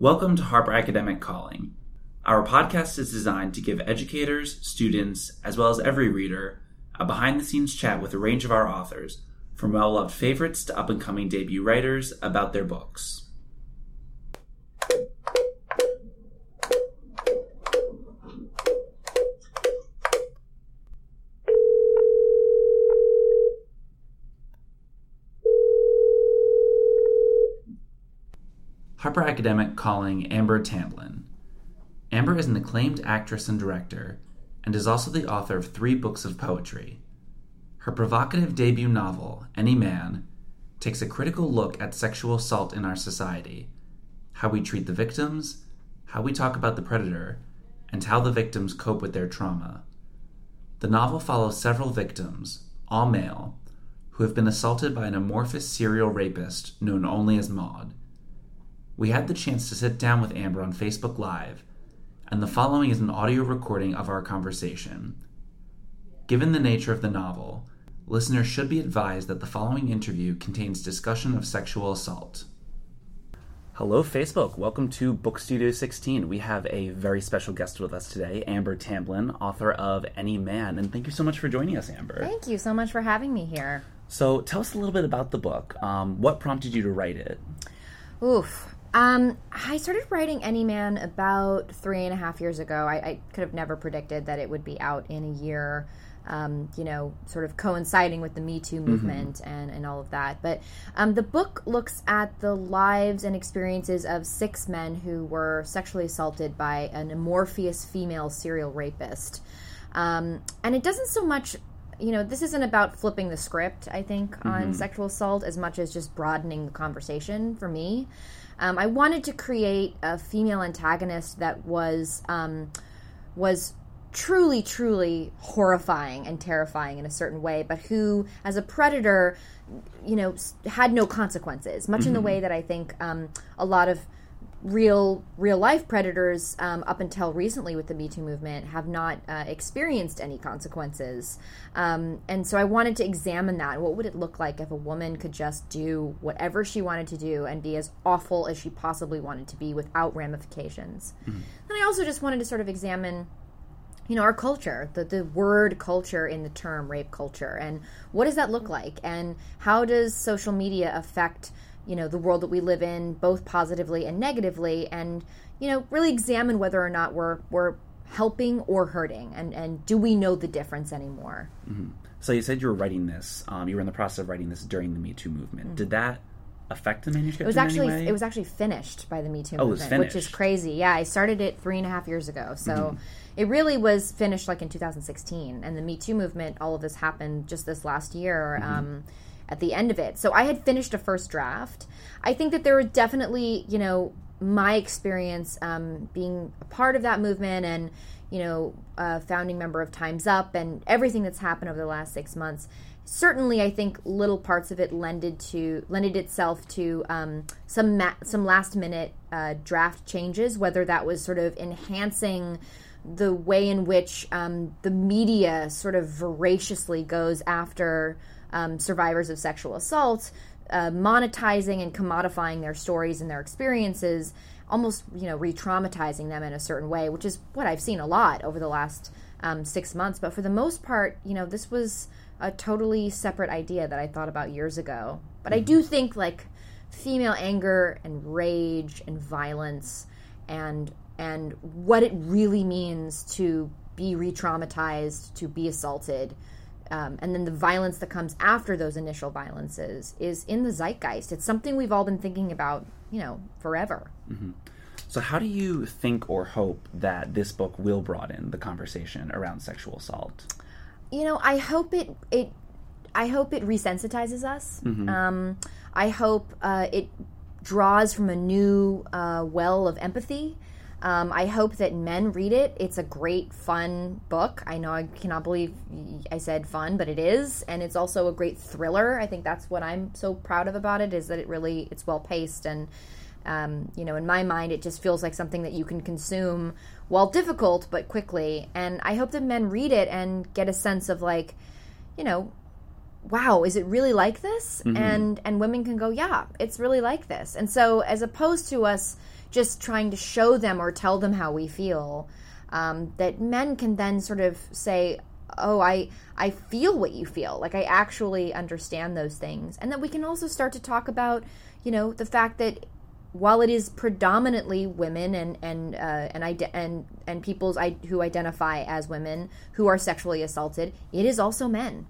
Welcome to Harper Academic Calling. Our podcast is designed to give educators, students, as well as every reader a behind the scenes chat with a range of our authors, from well loved favorites to up and coming debut writers, about their books. Harper Academic calling Amber Tamblyn. Amber is an acclaimed actress and director, and is also the author of three books of poetry. Her provocative debut novel, Any Man, takes a critical look at sexual assault in our society, how we treat the victims, how we talk about the predator, and how the victims cope with their trauma. The novel follows several victims, all male, who have been assaulted by an amorphous serial rapist known only as Maud we had the chance to sit down with Amber on Facebook Live, and the following is an audio recording of our conversation. Given the nature of the novel, listeners should be advised that the following interview contains discussion of sexual assault. Hello, Facebook. Welcome to Book Studio 16. We have a very special guest with us today, Amber Tamblyn, author of Any Man. And thank you so much for joining us, Amber. Thank you so much for having me here. So, tell us a little bit about the book. Um, what prompted you to write it? Oof. Um, I started writing Any Man about three and a half years ago. I, I could have never predicted that it would be out in a year. Um, you know, sort of coinciding with the Me Too mm-hmm. movement mm-hmm. and, and all of that. But um, the book looks at the lives and experiences of six men who were sexually assaulted by an amorphous female serial rapist. Um, and it doesn't so much you know, this isn't about flipping the script, I think, mm-hmm. on sexual assault as much as just broadening the conversation for me. Um, I wanted to create a female antagonist that was um, was truly, truly horrifying and terrifying in a certain way, but who, as a predator, you know, had no consequences. Much mm-hmm. in the mm-hmm. way that I think um, a lot of real real life predators um, up until recently with the Me Too movement have not uh, experienced any consequences, um, and so I wanted to examine that. What would it look like if a woman could just do whatever she wanted to do and be as awful as she possibly wanted to be without ramifications? Mm-hmm. And I also just wanted to sort of examine you know our culture the, the word culture in the term rape culture and what does that look like and how does social media affect you know the world that we live in both positively and negatively and you know really examine whether or not we're we're helping or hurting and and do we know the difference anymore mm-hmm. so you said you were writing this um, you were in the process of writing this during the me too movement mm-hmm. did that affect the manuscript it was actually it was actually finished by the me too oh, movement which is crazy yeah i started it three and a half years ago so mm-hmm. it really was finished like in 2016 and the me too movement all of this happened just this last year mm-hmm. um, at the end of it. So I had finished a first draft. I think that there were definitely, you know, my experience um, being a part of that movement and, you know, a founding member of Time's Up and everything that's happened over the last six months. Certainly, I think little parts of it lended to lended itself to um, some ma- some last minute uh, draft changes, whether that was sort of enhancing the way in which um, the media sort of voraciously goes after um, survivors of sexual assault, uh, monetizing and commodifying their stories and their experiences, almost you know re-traumatizing them in a certain way, which is what I've seen a lot over the last um, six months. But for the most part, you know, this was a totally separate idea that I thought about years ago. But mm-hmm. I do think like female anger and rage and violence and and what it really means to be re-traumatized, to be assaulted um, and then the violence that comes after those initial violences is in the zeitgeist. It's something we've all been thinking about, you know, forever. Mm-hmm. So, how do you think or hope that this book will broaden the conversation around sexual assault? You know, I hope it it I hope it resensitizes us. Mm-hmm. Um, I hope uh, it draws from a new uh, well of empathy um, I hope that men read it. It's a great, fun book. I know I cannot believe I said fun, but it is, and it's also a great thriller. I think that's what I'm so proud of about it is that it really it's well paced and. Um, you know, in my mind, it just feels like something that you can consume while difficult, but quickly. And I hope that men read it and get a sense of like, you know, wow, is it really like this? Mm-hmm. And and women can go, yeah, it's really like this. And so, as opposed to us just trying to show them or tell them how we feel. Um, that men can then sort of say, "Oh, I I feel what you feel. Like I actually understand those things," and that we can also start to talk about, you know, the fact that while it is predominantly women and and uh, and, ide- and and people's I- who identify as women who are sexually assaulted, it is also men.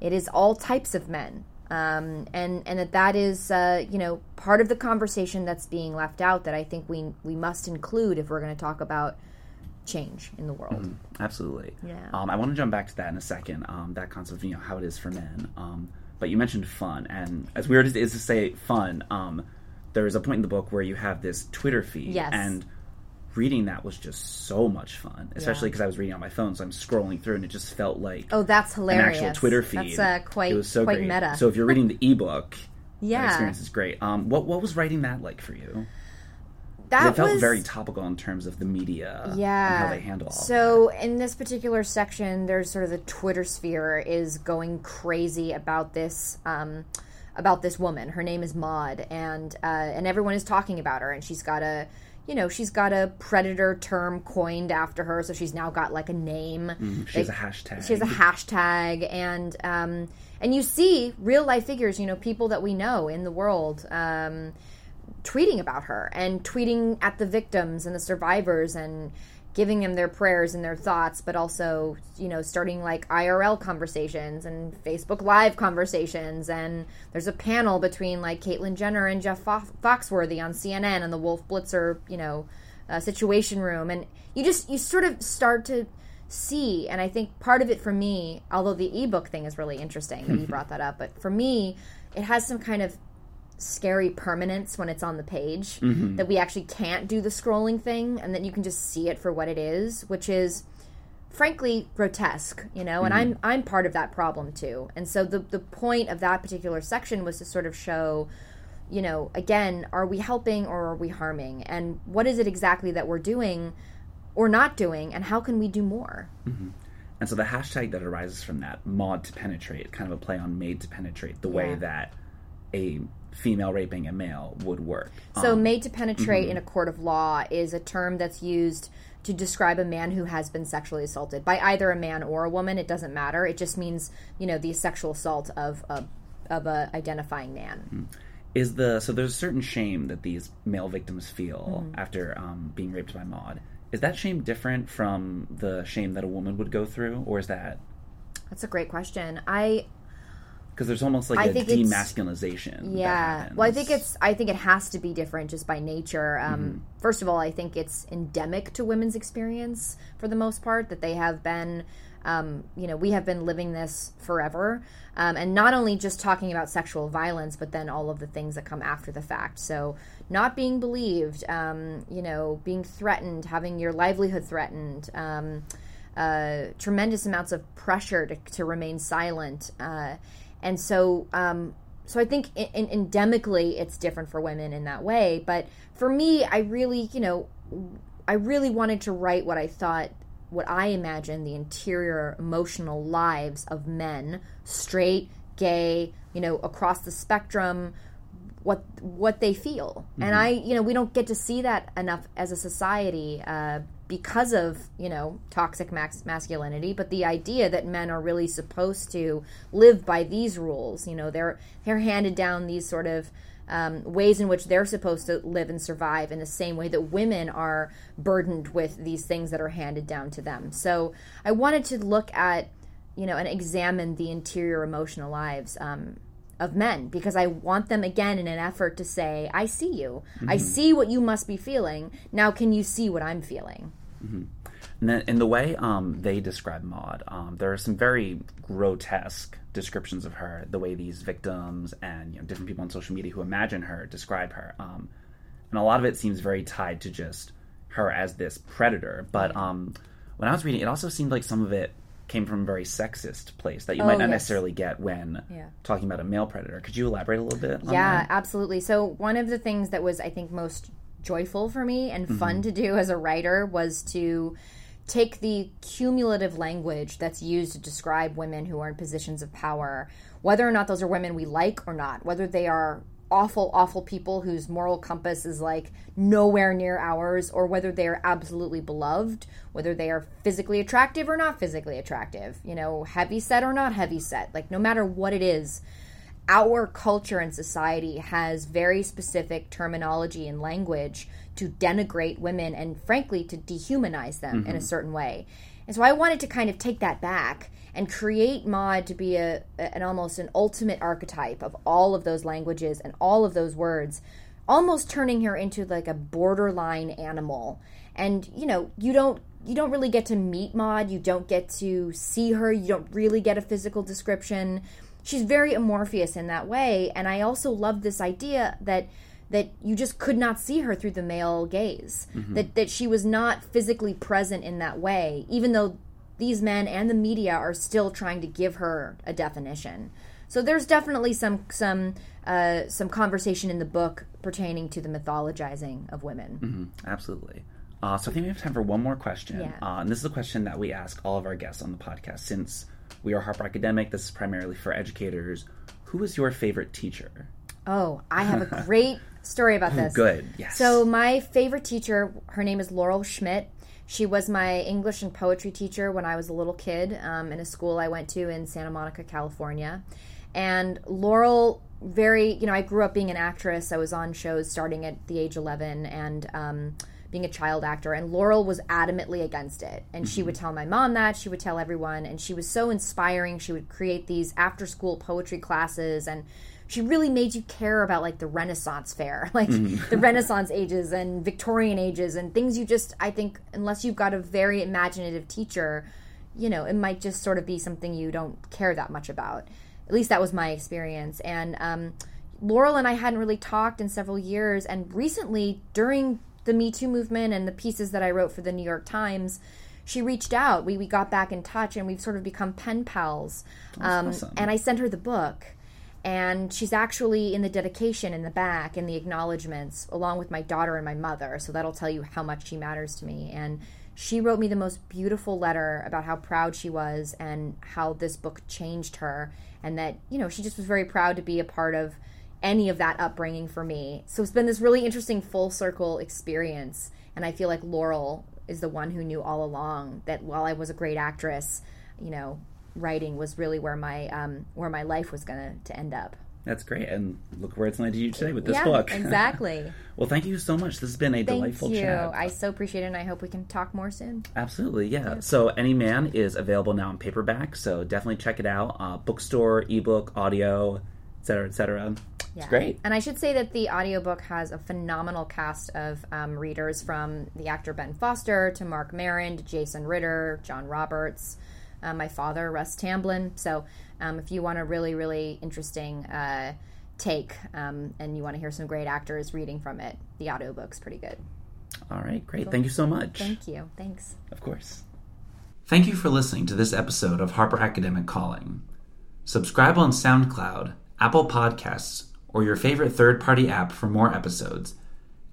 It is all types of men, um, and and that that is uh, you know part of the conversation that's being left out that I think we we must include if we're going to talk about change in the world. Absolutely. Yeah. Um, I want to jump back to that in a second. Um, that concept of you know how it is for men. Um, but you mentioned fun, and as weird as it is to say fun, um, there is a point in the book where you have this Twitter feed, Yes. and reading that was just so much fun. Especially because I was reading on my phone, so I'm scrolling through, and it just felt like Oh, that's hilarious, an actual Twitter feed. That's uh, quite it was so quite great. meta. So if you're reading the ebook, that Yeah. experience is great. Um, what what was writing that like for you? that it felt was very topical in terms of the media yeah and how they handle all so in this particular section there's sort of the twitter sphere is going crazy about this um, about this woman her name is maud and uh, and everyone is talking about her and she's got a you know she's got a predator term coined after her so she's now got like a name that. She has a hashtag. she has a hashtag and um, and you see real life figures you know people that we know in the world um, tweeting about her and tweeting at the victims and the survivors and giving them their prayers and their thoughts but also you know starting like IRL conversations and Facebook live conversations. And there's a panel between like Caitlyn Jenner and Jeff Fo- Foxworthy on CNN and the Wolf Blitzer you know uh, situation room. And you just you sort of start to see and i think part of it for me although the ebook thing is really interesting that you brought that up but for me it has some kind of scary permanence when it's on the page mm-hmm. that we actually can't do the scrolling thing and that you can just see it for what it is which is frankly grotesque you know and mm-hmm. i'm i'm part of that problem too. And so the the point of that particular section was to sort of show you know again are we helping or are we harming? And what is it exactly that we're doing or not doing and how can we do more? Mm-hmm. And so the hashtag that arises from that, Maud to penetrate, kind of a play on made to penetrate, the way that a female raping a male would work. So, Um, made to penetrate in a court of law is a term that's used to describe a man who has been sexually assaulted by either a man or a woman. It doesn't matter. It just means, you know, the sexual assault of a of a identifying man. is the so there's a certain shame that these male victims feel Mm-hmm. after um, being raped by Maud. Is that shame different from the shame that a woman would go through, or is that That's a great question. I because there's almost like I a demasculinization? yeah. Well, I think it's I think it has to be different just by nature. Um, Mm-hmm. First of all, I think it's endemic to women's experience for the most part that they have been. Um, you know, we have been living this forever, um, and not only just talking about sexual violence, but then all of the things that come after the fact. So, not being believed, um, you know, being threatened, having your livelihood threatened, um, uh, tremendous amounts of pressure to, to remain silent, uh, and so um, so I think in, in, endemically it's different for women in that way. But for me, I really, you know, I really wanted to write what I thought, what I imagine the interior emotional lives of men, straight, gay, you know, across the spectrum, what what they feel. And I, you know, we don't get to see that enough as a society. Uh, because of you know toxic max- masculinity but the idea that men are really supposed to live by these rules you know they're they're handed down these sort of um, ways in which they're supposed to live and survive in the same way that women are burdened with these things that are handed down to them so i wanted to look at you know and examine the interior emotional lives um, of men because I want them again in an effort to say, I see you. I see what you must be feeling. Now, can you see what I'm feeling? And then in the way um, they describe Maud, um, there are some very grotesque descriptions of her. The way these victims and you know, different people on social media who imagine her describe her, um, and a lot of it seems very tied to just her as this predator. But um, when I was reading, it also seemed like some of it came from a very sexist place that you might not yes. necessarily get when Yeah. talking about a male predator. Could you elaborate a little bit? On Yeah, that? absolutely. So, one of the things that was, I think, most joyful for me and fun mm-hmm. to do as a writer was to take the cumulative language that's used to describe women who are in positions of power, whether or not those are women we like or not, whether they are awful, awful people whose moral compass is like nowhere near ours, or whether they are absolutely beloved, whether they are physically attractive or not physically attractive, you know, heavy set or not heavy set. Like, no matter what it is, our culture and society has very specific terminology and language to denigrate women and, frankly, to dehumanize them mm-hmm. in a certain way. And so I wanted to kind of take that back and create Maud to be a, an almost an ultimate archetype of all of those languages and all of those words, almost turning her into like a borderline animal. And you know, you don't you don't really get to meet Maud, you don't get to see her, you don't really get a physical description. She's very amorphous in that way, and I also love this idea that that you just could not see her through the male gaze. Mm-hmm. That that she was not physically present in that way, even though these men and the media are still trying to give her a definition. So there's definitely some some uh, some conversation in the book pertaining to the mythologizing of women. Mm-hmm. Absolutely. Uh, so I think we have time for one more question, yeah. uh, and this is a question that we ask all of our guests on the podcast. Since we are Harper Academic, this is primarily for educators. Who is your favorite teacher? Oh, I have a great story about this. Good, yes. So my favorite teacher, her name is Laurel Schmidt. She was my English and poetry teacher when I was a little kid um, in a school I went to in Santa Monica, California. And Laurel, very, you know, I grew up being an actress. I was on shows starting at the age 11 and um, being a child actor. And Laurel was adamantly against it. And mm-hmm. she would tell my mom that, she would tell everyone. And she was so inspiring. She would create these after school poetry classes and she really made you care about like the Renaissance fair, like mm. the Renaissance ages and Victorian ages and things you just I think unless you've got a very imaginative teacher, you know, it might just sort of be something you don't care that much about. At least that was my experience. And um, Laurel and I hadn't really talked in several years, and recently during the Me Too movement and the pieces that I wrote for the New York Times, she reached out. We we got back in touch, and we've sort of become pen pals. Um, awesome. And I sent her the book and she's actually in the dedication in the back in the acknowledgments along with my daughter and my mother so that'll tell you how much she matters to me and she wrote me the most beautiful letter about how proud she was and how this book changed her and that you know she just was very proud to be a part of any of that upbringing for me so it's been this really interesting full circle experience and i feel like laurel is the one who knew all along that while i was a great actress you know writing was really where my um, where my life was gonna to end up. That's great, and look where it's landed you today with this yeah, book. exactly. well, thank you so much. This has been a thank delightful you. chat. I so appreciate it, and I hope we can talk more soon. Absolutely, yeah. yeah. So, Any Man is available now in paperback, so definitely check it out. Uh, bookstore, ebook, audio, etc., etc. Yeah. It's great. And I should say that the audiobook has a phenomenal cast of um, readers from the actor Ben Foster to Marc Maron to Jason Ritter, John Roberts uh, my father, Russ Tamblyn. So um, if you want a really, really interesting uh, take um, and you want to hear some great actors reading from it, the audiobook's pretty good. All right, great. Cool. Thank you so much. Thank you. Thanks. Of course. Thank you for listening to this episode of Harper Academic Calling. Subscribe on SoundCloud, Apple Podcasts, or your favorite third party app for more episodes.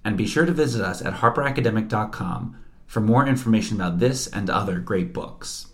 And be sure to visit us at harperacademic.com for more information about this and other great books.